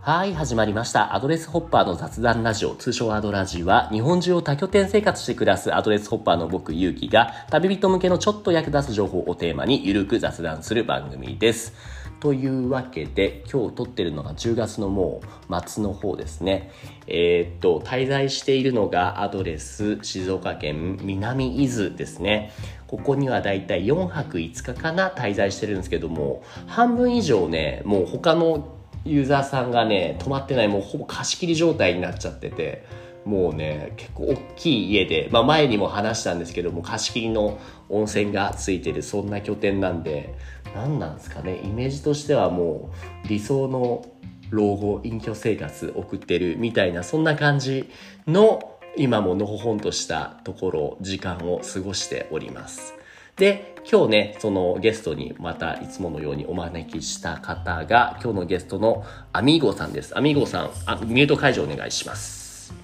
はい、始まりました。アドレスホッパーの雑談ラジオ、通称アドラジは、日本中を多拠点生活して暮らすアドレスホッパーの僕、ゆうきが、旅人向けのちょっと役立つ情報をテーマに、ゆるく雑談する番組です。というわけで、今日撮ってるのが10月のもう末の方ですね。えーっと、滞在しているのがアドレス、静岡県南伊豆ですね。ここにはだいたい4泊5日かな滞在してるんですけども、半分以上ね、もう他のユーザーさんがね泊まってないもうほぼ貸し切り状態になっちゃっててもうね結構大きい家で、まあ、前にも話したんですけども貸し切りの温泉がついてるそんな拠点なんで何なんですかねイメージとしてはもう理想の老後隠居生活送ってるみたいなそんな感じの今ものほほんとしたところ時間を過ごしております。で、今日ね、そのゲストにまたいつものようにお招きした方が、今日のゲストのアミーゴさんです。アミーゴさん、あミュート解除お願いします。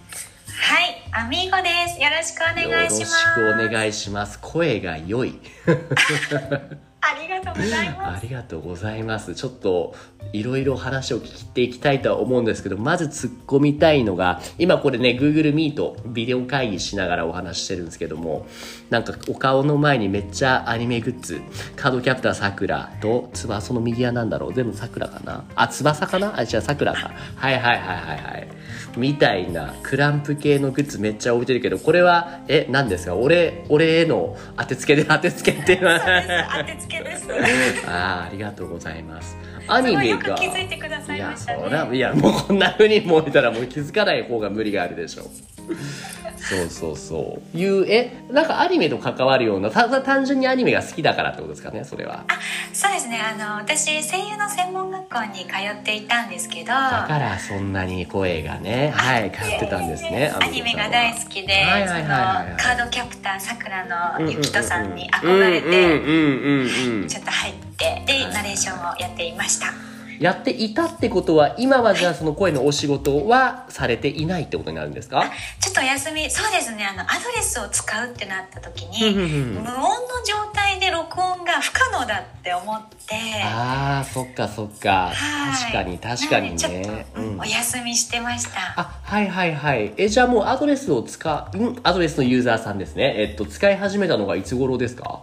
はい、アミーゴです。よろしくお願いします。よろしくお願いします。声が良い。ありがとうございまありがとうございます。ちょっといろいろ話を聞いていきたいとは思うんですけど、まず突っ込みたいのが、今これね、Google Meet、ビデオ会議しながらお話ししてるんですけども、なんかお顔の前にめっちゃアニメグッズ、カードキャプターさくらと、つば、その右は何だろう？全部さくらかな？あ、翼かな？あ、違う、さくらか。はいはいはいはいはい。みたいなクランプ系のグッズめっちゃ置いてるけど、これは、え、何ですか？俺、俺への当てつけで当てつけって。当てつけです。ああありがとうございます。アニメが。く気づいてくださいや、ましたね。いや、もうこんな風にもういたらもう気づかない方が無理があるでしょ。そうそうそう。いう、え、なんかアニメと関わるような、ただ単純にアニメが好きだからってことですかね、それは。そうですね。あの私声優の専門学校に通っていたんですけど、だからそんなに声がね、はい、通ってたんですね。アニメが大好きで、カードキャプターさくらのゆきとさんに憧れて、ちょっと入ってでナレーションをやっていました。やっていたってことは今はじゃあその声のお仕事はされていないってことになるんですか？ちょっとお休みそうですね。あのアドレスを使うってなった時に、うん無音の状態で録音が不可能だって思って。あーそっかそっか。はい。確かに確かになのでちょっねと、うん。お休みしてました。あはいはいはい。えじゃあもうアドレスを使うん？アドレスのユーザーさんですね。えっと使い始めたのがいつ頃ですか？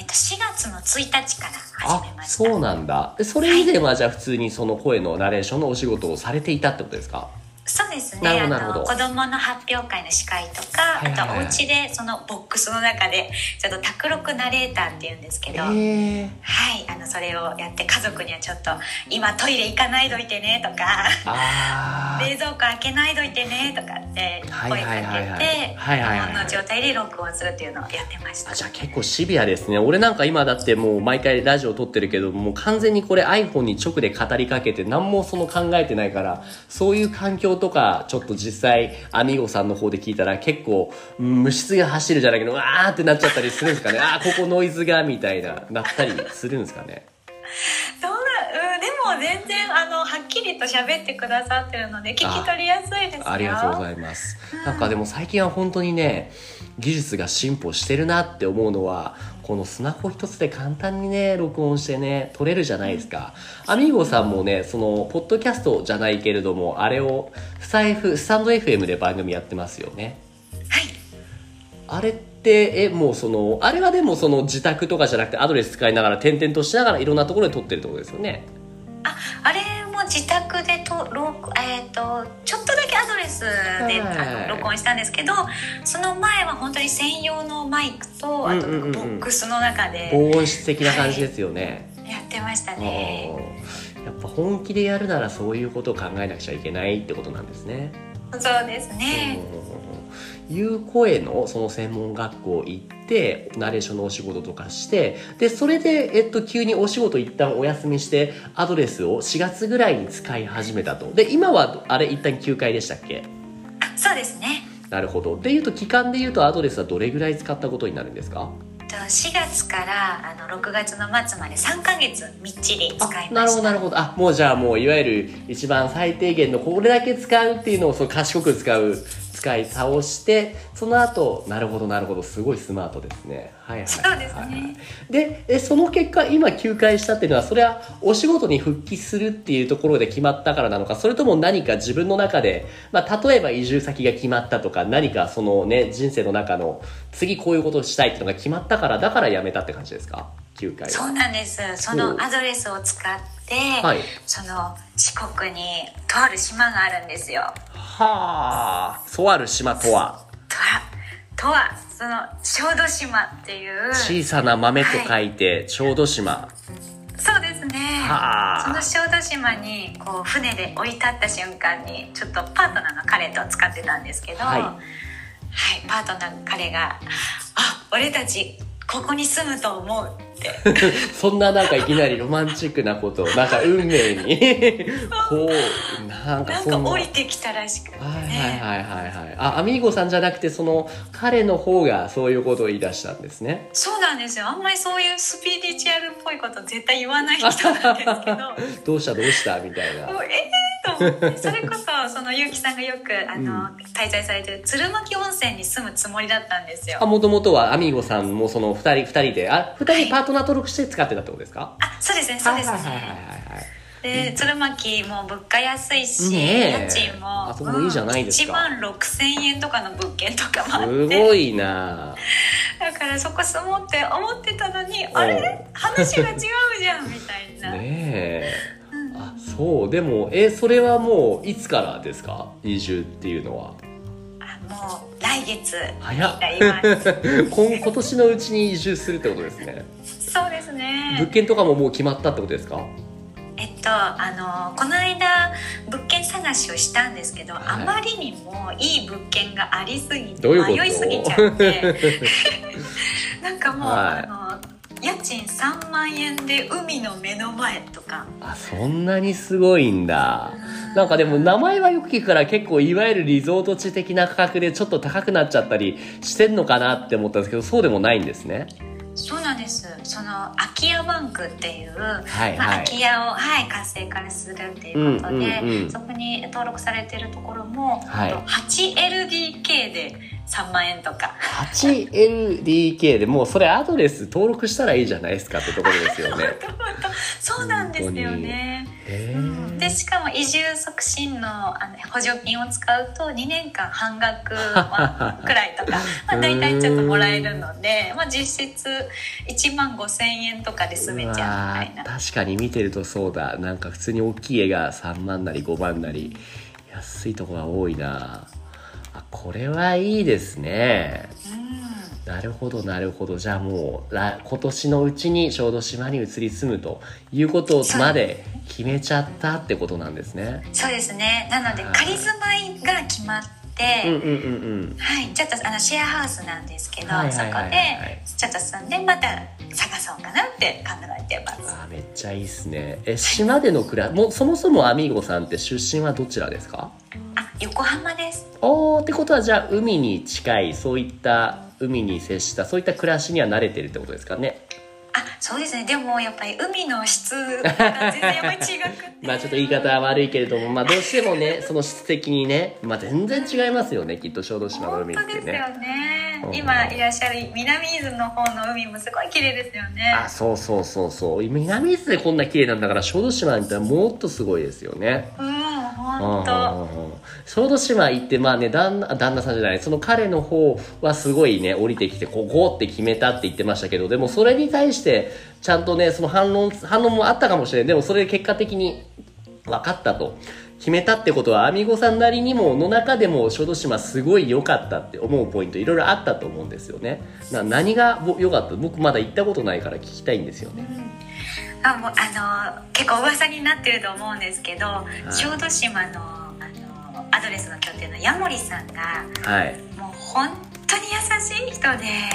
えっと4月の1日から始めました。そうなんだ。それ以前はじゃあ普通にその声のナレーションのお仕事をされていたってことですか？そうですね。あの子供の発表会の司会とか、はいはいはい。あとお家でそのボックスの中でちょっと卓録ナレーターっていうんですけえど、ー、はいあのそれをやって家族にはちょっと今トイレ行かないどいてねとか。冷蔵庫開けないどいてねとかってはい声かけてはい。はいはいはいはいはい。無音の状態で録音するっていうのをやってました。あじゃあ結構シビアですね。俺なんか今だってもう毎回ラジオ撮ってるけどもう完全にこれ iPhone に直で語りかけて何もその考えてないからそういう環境とか？ちょっと実際アミーゴさんの方で聞いたら結構うん無質が走るじゃないけどわーってなっちゃったりするんですかね。あーここノイズがみたいな なったりするんですかね。どうなうんでも全然あのはっきりと喋ってくださってるので聞き取りやすいですよ。ありがとうございます。なんかでも最近は本当にね、技術が進歩してるなって思うのは、このスマホ一つで簡単にね、録音してね、撮れるじゃないですか。アミーゴさんもね、その、ポッドキャストじゃないけれども、あれを、スタイフ、スタンド FM で番組やってますよね。はいあれって、え、もうその、あれはでもその自宅とかじゃなくてアドレス使いながら転々としながらいろんなところで撮ってるってことですよね。宅でと録えっ、とちょっとだけアドレスで、はい。あの録音したんですけどその前は本当に専用のマイクとあとうんうんうん。うんボックスの中で防音室的な感じですよね。やってましたね、うんやっぱ本気でやるならそういうことを考えなくちゃいけないってことなんですね。そうですね、いう声のその専門学校行ってナレーションのお仕事とかしてでそれで、えっと、急にお仕事一旦お休みしてアドレスを4月ぐらいに使い始めたと。で今はあれ一旦休会でしたっけ？あそうですね。なるほど。でいうと期間でいうとアドレスはどれぐらい使ったことになるんですか？と4月からあの6月の末まで3ヶ月みっちり使いあなるほどなるほど。あもうじゃあもういわゆる一番最低限のこれだけ使うっていうのをそう賢く使う使い倒してその後なるほどなるほどすごいスマートですね。はいはいそうですね。でえその結果今休会したっていうのはそれはお仕事に復帰するっていうところで決まったからなのかそれとも何か自分の中で、まあ、例えば移住先が決まったとか何かそのね人生の中の次こういうことをしたいっていうのが決まったからだから辞めたって感じですか？休会は。そうなんです。そのアドレスを使って、はい。その四国にとある島があるんですよ。はあ。とある島とは？とはとはその小豆島っていう小さな豆と書いて小豆島。そうですね。はあ。その小豆島にこう船で降り立った瞬間にちょっとパートナーの彼と使ってたんですけどはい。はいパートナーの彼が「あ俺たちここに住むと思う」そんななんかいきなりロマンチックなことをなんか運命に。こうなんかなんそんなか降りてきたらしくて、はいはいはいはいはい。あアミーゴさんじゃなくてその彼の方がそういうことを言い出したんですね。そうなんですよ。あんまりそういうスピリチュアルっぽいこと絶対言わない人なんですけど。どうしたどうしたみたいな。ええー、それこそその結城さんがよくあの、滞在されてる鶴巻温泉に住むつもりだったんですよ。あもともとはアミーゴさんもその2人二人であ二人パートナー登録して使ってたってことですか、あそうですねそうです。ね、はいはいはいはいはい。で鶴巻も物価安いし、ねえ。家賃もあそこもいいじゃないですか。1万6000円とかの物件とかもあすって。ごいな。だからそこ住もうって思ってたのにあれ話が違うじゃんみたいな、ねえあそうでもえそれはもういつからですか？移住っていうのは。あもう来月早っ。今今年のうちに移住するってことですね。そうですね。物件とかももう決まったってことですか？えっとあのこの間物件探しをしたんですけど、はい。あまりにもいい物件がありすぎてどういうこと迷いすぎちゃってなんかもう、はいあの家賃3万円で海の目の前とか。あそんなにすごいんだ。なんかでも名前はよく聞くから結構いわゆるリゾート地的な価格でちょっと高くなっちゃったりしてんのかなって思ったんですけどそうでもないんですね。そうなんです。その空き家バンクっていう、はいまあ、はい空き家を、はい、活性化するっていうことで、うんうんうん。そこに登録されてるところも、はい。あと 8LDK で3万円とか。8LDK でもうそれアドレス登録したらいいじゃないですかってところですよね。そうなんですよね。へうん。でしかも移住促進のあの補助金を使うと2年間半額、まあ、くらいとか、まあ、大体ちょっともらえるので、まあ、実質1万5,000円とかで住めちゃうみたいな。確かに見てるとそうだ。なんか普通に大きい家が3万なり5万なり。安いとこが多いな。あこれはいいですね。うん。なるほどなるほど。じゃあもう来今年のうちに小豆島に移り住むということまで決めちゃったってことなんですね。そうですね。なのではい。仮住まいが決まって、うんうんうんうん。はい、ちょっとあのシェアハウスなんですけど、はいはいはいはいそこでちょっと住んでまた探そうかなって考えてます。あーめっちゃいいっすね。え島での暮らもうそもそもアミーゴさんって出身はどちらですか？あ横浜です。おーってことはじゃあ海に近いそういった海に接したそういった暮らしには慣れてるってことですかね？あそうですね。でもやっぱり海の質が全然やっぱり違くて。まあちょっと言い方は悪いけれどもまあどうしてもね その質的にねまあ全然違いますよねきっと小豆島の海って本当ですよね。ねうん。今いらっしゃる南伊豆の方の海もすごい綺麗ですよね。あそうそうそうそう。南伊豆でこんな綺麗なんだから小豆島に行ったらもっとすごいですよね。うん小豆島行ってまあね旦那旦那さんじゃないその彼の方はすごいね降りてきてここって決めたって言ってましたけどでもそれに対してちゃんとねその反論反論もあったかもしれないでもそれで結果的に分かったと。決めたってことはアミゴさんなりにもの中でも小豆島すごい良かったって思うポイントいろいろあったと思うんですよね。な何がぼ良かった？僕まだ行ったことないから聞きたいんですよねあもうあの結構噂になってると思うんですけど、い。小豆島のあのアドレスの拠点のヤモリさんがはい。もう本当に優しい人で。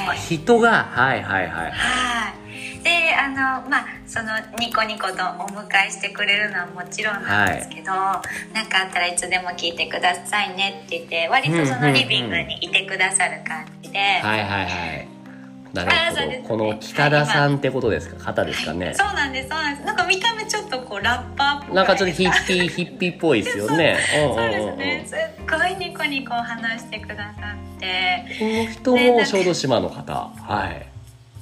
あ人が？はいはいはい。はい。であのまあそのニコニコとお迎えしてくれるのはもちろんなんですけど、なんかあったらいつでも聞いてくださいねって言って割とそのリビングにいてくださる感じで、はいはいはいなるほど、ねこの北田さんってことですか方ですかね、そうなんですそうなんですなんか見た目ちょっとこうラッパーっぽいなんかちょっとヒッピーヒッピーっぽいですよねそうですねすっごいニコニコ話してくださってこの人も小豆島の方はい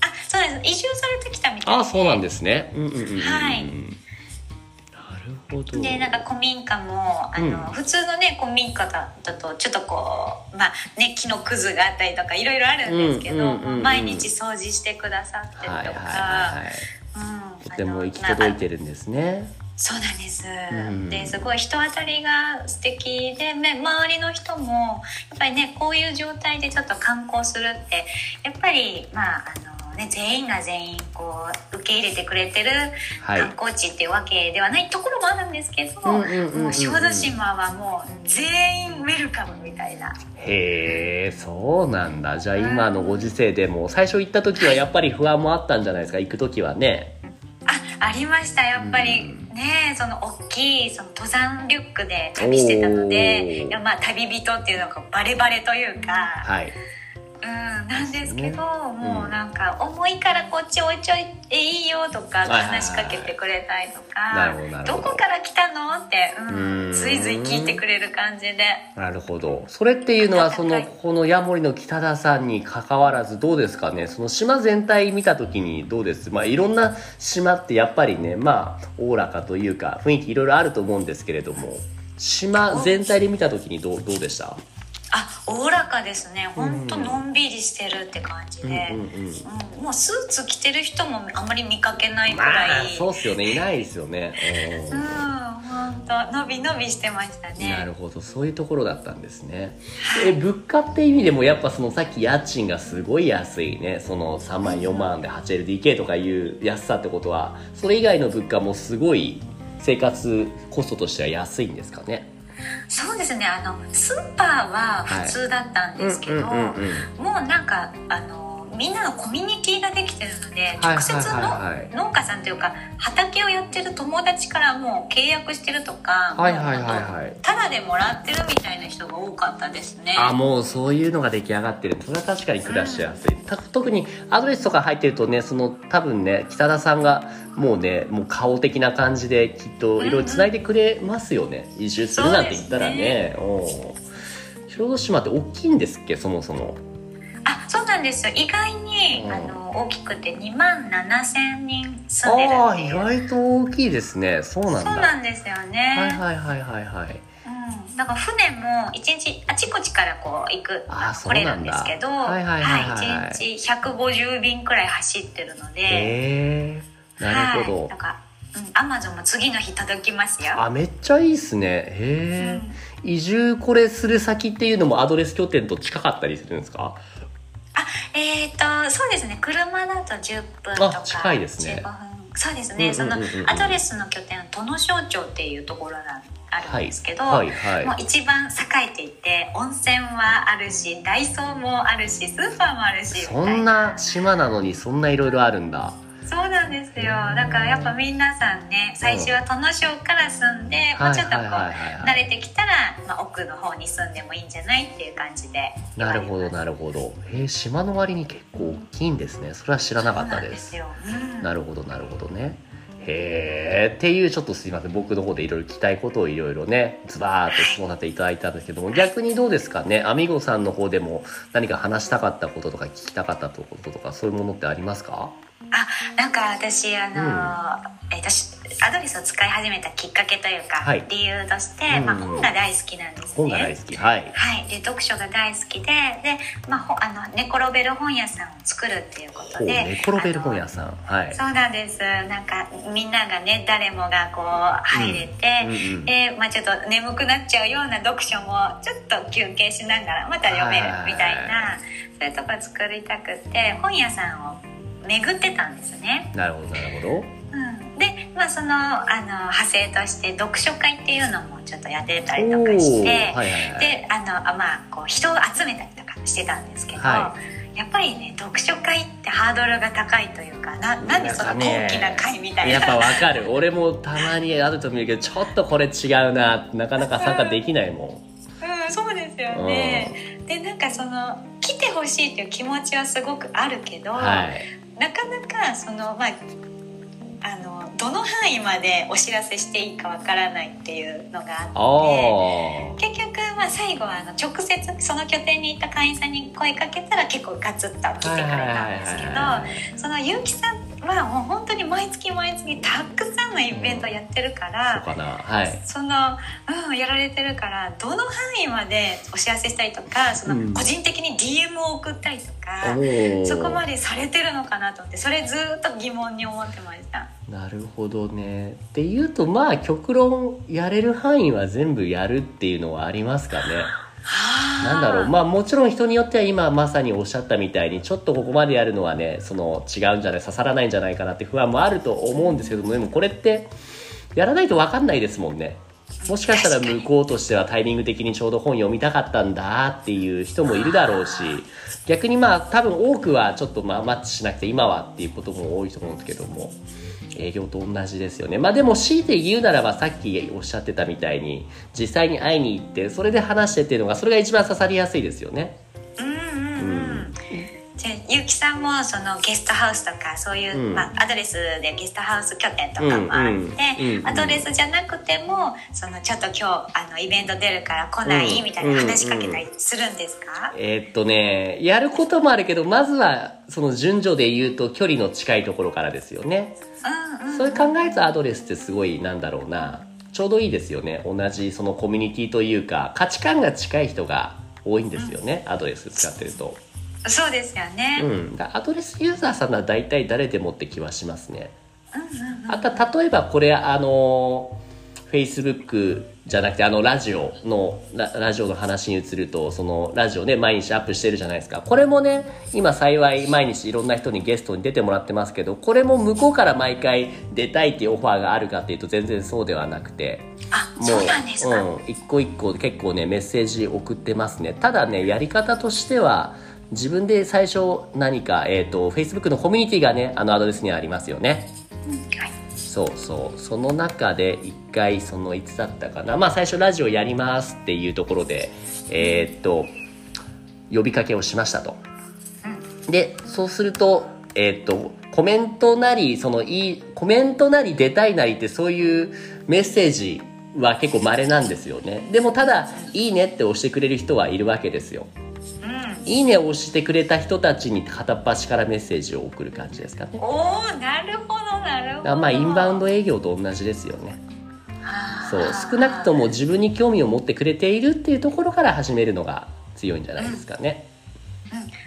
あそうです移住されてきたみたいあそうなんですねうんうんうんうんはいでなんか古民家もあの、うん。普通のね古民家だだとちょっとこうまあね木のくずがあったりとかいろいろあるんですけど、毎日掃除してくださってるとか、とても行き届いてるんですね。そうなんです、ん。ですごい人当たりが素敵で、ね、周りの人もやっぱりねこういう状態でちょっと観光するってやっぱりまああのね全員が全員こう受け入れてくれてるはい。観光地っていうわけではないところもあるんですけど、もう小豆島はもう全員ウェルカムみたいな。へえそうなんだ。じゃあ今のご時世でも最初行った時はやっぱり不安もあったんじゃないですか？行く時はね。あありました。やっぱりねその大きいその登山リュックで旅してたのでまあ旅人っていうのがバレバレというか、はいうん、なんですけど、もうなんか重いからこっち置いちょいていいよとか話しかけてくれたりとかどど。こから来たの？って、う、うんん。ずいずい聞いてくれる感じで。なるほど。それっていうのはそのはい。このヤモリの北田さんに関わらずどうですかね？その島全体見た時にどうです？まあいろんな島ってやっぱりねまあおおらかというか雰囲気いろいろあると思うんですけれども島全体で見た時にどうどうでした？あおおらかですね。ほんとのんびりしてるって感じで、うんうんうん。うん。もうスーツ着てる人もあまり見かけないくまらい、あそうっすよね。いないですよね。うん。本当のびのびしてましたうんね。なるほど。そういうところだったんですね。え物価って意味でもやっぱそのさっき家賃がすごい安いね。その3万4万で 8LDK とかいう安さってことはそれ以外の物価もすごい生活コストとしては安いんですかねそうですね。あのスーパーは普通だったんですけど、もうなんかあのみんなのコミュニティができてるのではい直接の、はいはい。農家さんというか畑をやってる友達からもう契約してるとか、はいはいはいはい。もうただでもらってるみたいな人が多かったですね。あもうそういうのが出来上がってる。それは確かに暮らしやすい、た特にアドレスとか入ってるとねその多分ね北田さんがもうねもう顔的な感じできっといろいろつないでくれますよね、移住するなんて言ったらね。おう小豆島って大きいんですっけ？そもそもあそうなんですよ。意外に、うん。あの大きくて2万7千人住んでるああ意外と大きいですね。そうなんだ。そうなんですよね、はいはいはいはいはい。うん、だから船も一日あちこちからこう行く来れなんだるんですけどはいはいはいはいはい。一日150便くらい走ってるので。へえなるほど、はい、だからうんアマゾンも次の日届きますよ。あめっちゃいいっすね。へえ、移住これする先っていうのもアドレス拠点と近かったりするんですか？あえっ、とそうですね。車だと10分とかあ近いですね。15分。そうですね、そのアドレスの拠点は殿省町っていうところがあるんですけど、はいはい。もう一番栄えていて温泉はあるしダイソーもあるしスーパーもあるしそいんな島なのにそんないろいろあるんだそうなんですよ。だからやっぱ皆さんね最初は殿省から住んで、もうちょっとこう慣れてきたら、まあ、奥の方に住んでもいいんじゃないっていう感じで。なるほどなるほど。へえ島の割に結構大きいんですね。それは知らなかったです。なうん。なるほどなるほどね。へえっていうちょっとすいません。僕の方でいろいろ聞きたいことをいろいろねズバーっと質問させていただいたんですけども逆にどうですかね？アミゴさんの方でも何か話したかったこととか聞きたかったこととかそういうものってありますか？あなんか私あの、えっとしアドレスを使い始めたきっかけというか、はい。理由として、うんまあ、本が大好きなんですね。本が大好き。はい。はい、で読書が大好きでで、まあ、ほあの寝転べる本屋さんを作るっていうことで寝転べる本屋んさん。はい。そうなんです。なんかみんながね誰もがこう入れて、うん。うんうんで、まあ、ちょっと眠くなっちゃうような読書もちょっと休憩しながらまた読めるみたいなそういうとこ作りたくて本屋さんを巡ってたんですね。なるほどなるほうん、で、まあ、そのあの派生として読書会っていうのもちょっとやってたりどとかして、はいはいはい。であのあまあこう人を集めたりとかしてたんですけど、はやっぱりね読書会ってハードルが高いというかななんでその高貴な会みたいな。やっぱわかる。俺もたまにあると見るけどちょっとこれ違うな。なかなか参加できないもん。うん、そうですよね。でなんかその来ててほしいっていう気持ちはすごくあるけど、はいなかなかそのまああのどの範囲までお知らせしていいかわからないっていうのがああって結局まあ最後はあの直接その拠点に行った会員さんに声かけたら結構ガツッと来てくれたんですけどその結城さんはもう本当に毎月毎月たくさんのイベントやってるかあらそうかな。はい。その、うん、やられてるからどの範囲までお知らせしたりとかそうん。の個人的に DM を送ったりとか、おー。そこまでされてるのかなと思ってそれずっと疑問に思ってました。なるほどね。っていうとまあ極論やれる範囲は全部やるっていうのはありますかねなんだろう。まあもちろん人によっては今まさにおっしゃったみたいにちょっとここまでやるのはねその違うんじゃない刺さらないんじゃないかなって不安もあると思うんですけどもでもこれってやらないと分かんないですもんね。もしかしたら向こうとしてはタイミング的にちょうど本読みたかったんだっていう人もいるだろうし逆にまあ多分多くはちょっとまあマッチしなくて今はっていうことも多いと思うんですけども営業と同じですよね。まあでも強いて言うならばさっきおっしゃってたみたいに実際に会いに行ってそれで話してっていうのがそれが一番刺さりやすいですよね。ゆうきさんもそのゲストハウスとかそういう、うん。まあ、アドレスでゲストハウス拠点とかもあって、うんうんうん。アドレスじゃなくてもそのちょっと今日あのイベント出るから来ない、うんみたいな話しかけたりするんですか、えーっとねやることもあるけどまずはその順序で言うと距離の近いところからですよね。うんうん。それ考えるとアドレスってすごいなんだろうな。ちょうどいいですよね。同じそのコミュニティというか価値観が近い人が多いんですよね、アドレス使ってるとそうですよね、うん。アドレスユーザーさんなら大体誰でもって気はしますね。うんうんうん。あとは例えばこれあの Facebook じゃなくてあのラジオのララジオの話に移るとそのラジオね毎日アップしてるじゃないですか。これもね今幸い毎日いろんな人にゲストに出てもらってますけどこれも向こうから毎回出たいっていうオファーがあるかっていうと全然そうではなくて。あもそうなんですか、うん、一個一個結構ねメッセージ送ってますね。ただねやり方としては自分で最初何か、えー、と Facebook のコミュニティがねあのアドレスにはありますよね。はいそうそう。その中で一回そのいつだったかな。まあ最初ラジオやりますっていうところでえーっと呼びかけをしましたと。でそうするとえーっとコメントなりそのいいコメントなり出たいなりってそういうメッセージは結構稀なんですよね。でもただ「いいね」って押してくれる人はいるわけですよ。うんいいねを押してくれた人たちに片っ端からメッセージを送る感じですかね。おおなるほどなるほど。まあインバウンド営業と同じですよね。そう。少なくとも自分に興味を持ってくれているっていうところから始めるのが強いんじゃないですかね。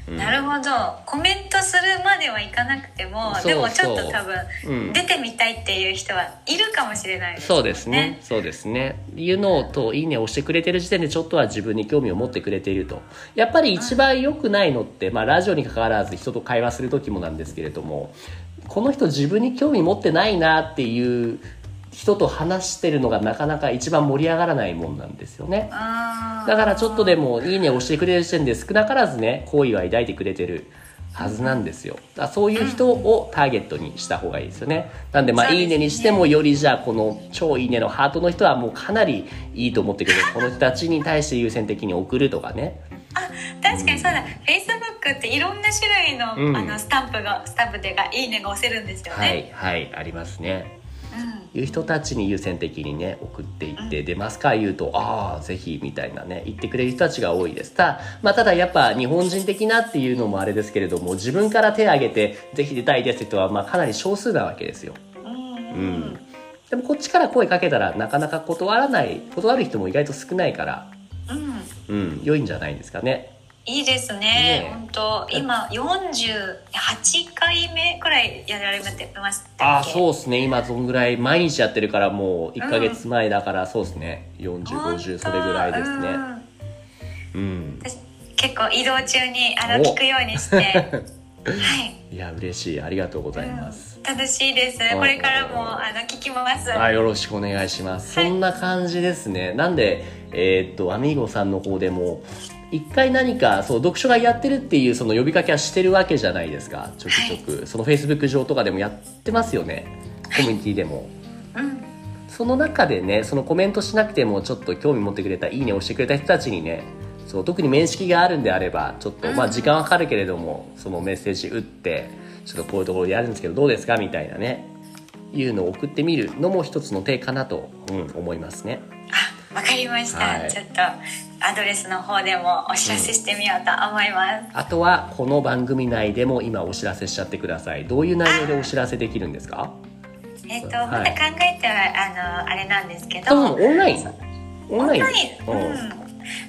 うんなるほどコメントするまではいかなくてもでもちょっと多分、うん出てみたいっていう人はいるかもしれないですそうですね。そうですね。いうのと、いいねを押してくれてる時点でちょっとは自分に興味を持ってくれていると。やっぱり一番良くないのって、まあラジオに関わらず人と会話する時もなんですけれども、この人自分に興味持ってないなっていう人と話してるのがなかなか一番盛り上がらないもんなんですよね。だからちょっとでもいいねを押してくれる時点で少なからずね好意は抱いてくれてるはずなんですよ。だそういう人をターゲットにした方がいいですよね。なんでまあいいねにしてもよりじゃあこの超いいねのハートの人はもうかなりいいと思ってくれる。この人たちに対して優先的に送るとかね。確かにそうだ、Facebook っていろんな種類の,、うんあのスタンプがスタンプでが「いいね」が押せるんですよはね。いはいありますね。うんいう人たちに優先的にね送っていって出ますか言うとああぜひみたいなね言ってくれる人たちが多いです。た,、まあ、ただやっぱ日本人的なっていうのもあれですけれども自分から手を挙げてぜひ出たいですって人はまあかなり少数なわけですよ。うん。うん。でもこっちから声かけたらなかなか断らない断る人も意外と少ないから。うん。うん良いんじゃないですかねいいですね。ね。本当今48回目くらいやられてましああそうですね。今そんぐらい毎日やってるからもう1ヶ月前だからそうですね。4050それぐらいですね。うん。うん。私結構移動中にあのお聞くようにして。はい。いや嬉しい。ありがとうございます、楽しいです。うんこれからもあの聞きます。あよろしくお願いします、はい。そんな感じですね。なんでえーっとアミーゴさんの方でも一回何かそう読書会やってるっていうその呼びかけはしてるわけじゃないですか。ちょくちょく、そのフェイスブック上とかでもやってますよね。コミュニティでも、うん。その中でねそのコメントしなくてもちょっと興味持ってくれたいいねを押してくれた人たちにねそう特に面識があるんであればちょっと、うん。まあ時間はかかるけれどもそのメッセージ打ってちょっとこういうところでやるんですけどどうですか？みたいなね。いうのを送ってみるのも一つの手かなと、うん、思いますね。あわかりました、はい。ちょっとアドレスの方でもお知らせしてみようと思います、あとはこの番組内でも今お知らせしちゃってください。どういう内容でお知らせできるんですか？えっ、と、はい。まだ考えてはあのあれなんですけど。オンライン。オンライン。うん。うん。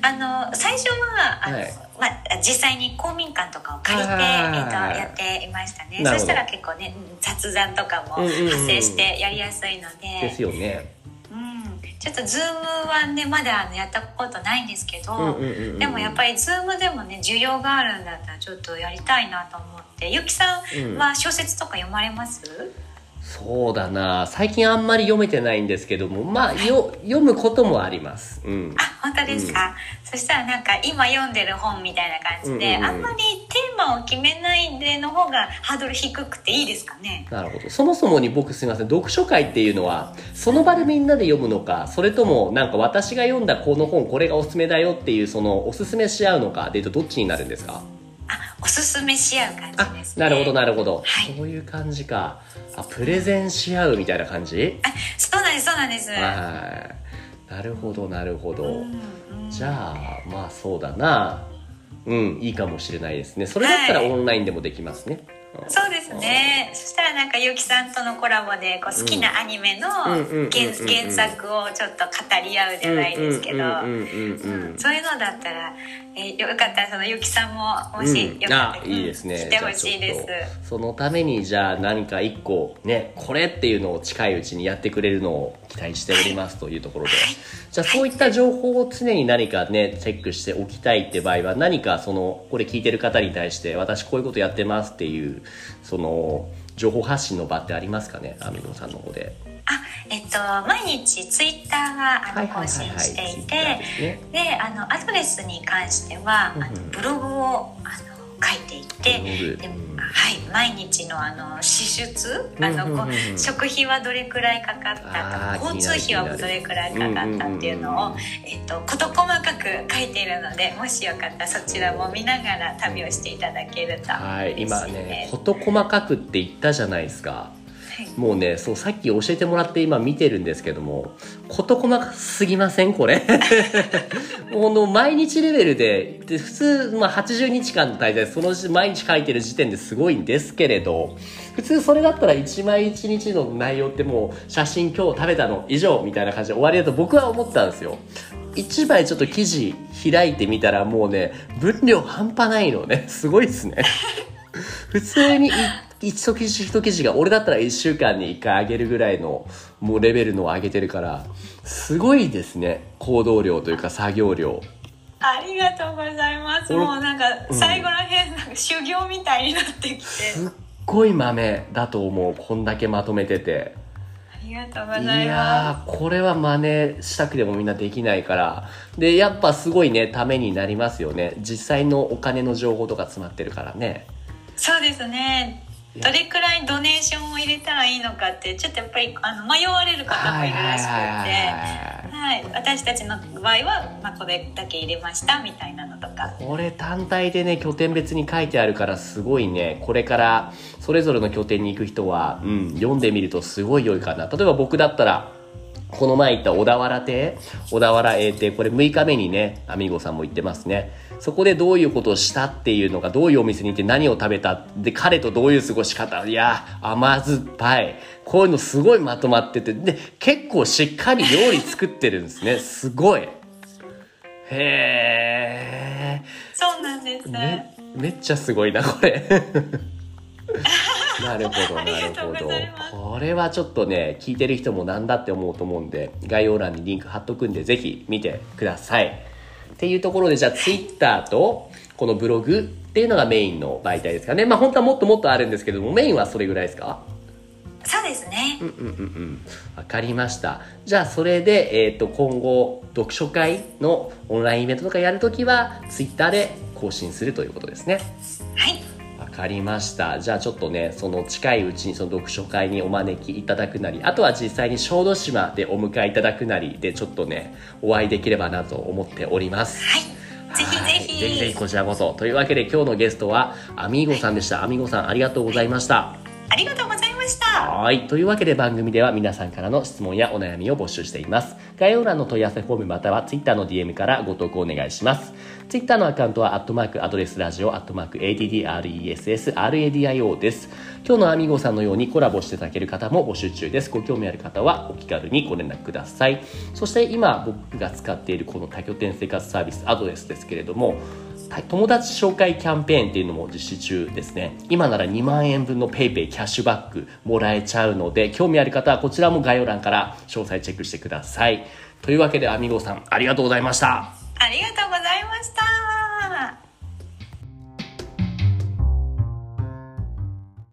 あの最初はあの、はい。まあ、実際に公民館とかを借りて、はいえっと、やっていましたね。そしたら結構ねうん雑談とかもうんうんうん。発生してやりやすいので,、ですよね。うん、ちょっと Zoom はねまだあのやったことないんですけど、うんうんうんうんでもやっぱり Zoom でもね需要があるんだったらちょっとやりたいなと思ってゆきさんは小説とか読まれます、そうだな。最近あんまり読めてないんですけども、まあよ読むこともあります。うん。あ本当ですか、そしたらなんか今読んでる本みたいな感じで、うんうんうん。あんまりテーマを決めないでの方がハードル低くていいですかね。なるほど。そもそもに僕すみません。読書会っていうのは、その場でみんなで読むのか、それともなんか私が読んだこの本、これがおすすめだよっていう、そのおすすめし合うのかでいうとどっちになるんですか？あおすすめし合う感あじです、ね、なるほどなるほど、はい。そういう感じか。あプレゼンし合うみたいな感じ？あそうなんですそうなんです。はいなるほどなるほど、じゃあまあそうだな。うんいいかもしれないですね。それだったらはい。オンラインでもできますね、うんそうですね。そしたらなんかゆきさんとのコラボでこう好きなアニメの原原作をちょっと語り合うじゃないですけど。そういうのだったら、えーよかった。らそのゆきさんももしうん。よかったら、あいいですね。来てほしいです。そのためにじゃあ何か一個ねこれっていうのを近いうちにやってくれるのを期待しておりますというところで、じゃあそういった情報を常に何かねチェックしておきたいって場合は何かそのこれ聞いてる方に対して私こういうことやってますっていうその情報発信の場ってありますかねアミノさんの方であえっと毎日ツイッターはあの更新していてであのアドレスに関しては、あのブログをあの書いていてはい、毎日のあの支出あの、食費はどれくらいかかったと交通費はどれくらいかかったっていうのをえっと、事細かく書いているのでもしよかったらそちらも見ながら旅をしていただけるとはい今ね事細かくって言ったじゃないですかはいもうねそうさっき教えてもらって今見てるんですけども事細かすぎません？これ。もうの毎日レベルでで普通、まあ、80日間の滞在その時毎日書いてる時点ですごいんですけれど普通それだったら1枚1日の内容ってもう写真今日食べたの以上みたいな感じで終わりだと僕は思ったんですよ。一枚ちょっと記事開いてみたらもうね分量半端ないのね。すごいですね。普通にい一記事一記事が俺だったら1週間に1回上げるぐらいのもうレベルのを上げてるからすごいですね。行動量というか作業量。ありがとうございます。俺もうなんか最後らへんなんか修行みたいになってきて。すっごい豆だと思う。こんだけまとめてて。ありがとうございいまやーこれは真似したくてもみんなできないから。でやっぱすごいねためになりますよね。実際のお金の情報とか詰まってるからね。すそうですねどれくらいドネーションを入れたらいいのかってちょっとやっぱりあの迷われる方もいるらしくて。はい。私たちの場合は、まあ、これだけ入れましたみたい。なのとかこれ単体でね拠点別に書い。てあるからすごい。ねこれからそれぞれの拠点に行く人は、うん、読んでみるとすごい。良い。かな例えば僕だったらこの前行った小田原亭小田原永亭これ6日目にねアミーゴさんも言ってますねそこでどういうことをしたっていうのがどういうお店に行って何を食べたで彼とどういう過ごし方いや甘酸っぱい。こういうのすごいまとまってて。で結構しっかり料理作ってるんですね。すごい。へえそうなんです、めめっちゃすごいなこれ。なるほどなるほど。これはちょっとね聞いてる人もなんだって思うと思うんで概要欄にリンク貼っとくんでぜひ見てくださいっていうところでじゃあ Twitter とこのブログっていうのがメインの媒体ですかね。まあ本当はもっともっとあるんですけどもメインはそれぐらいですか？そうですね、うんうんうんうん。わかりました。じゃあそれで、えー、と今後読書会のオンラインイベントとかやるときは Twitter で更新するということですねかりました。じゃあちょっとねその近いうちにその読書会にお招きいただくなりあとは実際に小豆島でお迎えいただくなりでちょっとねお会いできればなと思っております。はい。ぜひぜひ。ぜひぜひこちらこそ。というわけで今日のゲストはアミーゴさんでした。アミーゴさんありがとうございましたありがとうございましたはい。というわけで番組では皆さんからの質問やお悩みを募集しています。概要欄の問い合わせフォームまたは Twitter の DM からご投稿お願いします。Twitter のアカウントは、アットマークアドレスラジオ、アットマーク ADDRESSRADIO です。今日のアミゴさんのようにコラボしていただける方も募集中です。ご興味ある方はお気軽にご連絡ください。そして今僕が使っているこの多拠点生活サービスアドレスですけれども、はい。友達紹介キャンペーンっていうのも実施中ですね。今なら2万円分の PayPay キャッシュバックもらえちゃうので興味ある方はこちらも概要欄から詳細チェックしてください。というわけでアミゴさんありがとうございました。ありがとうございました。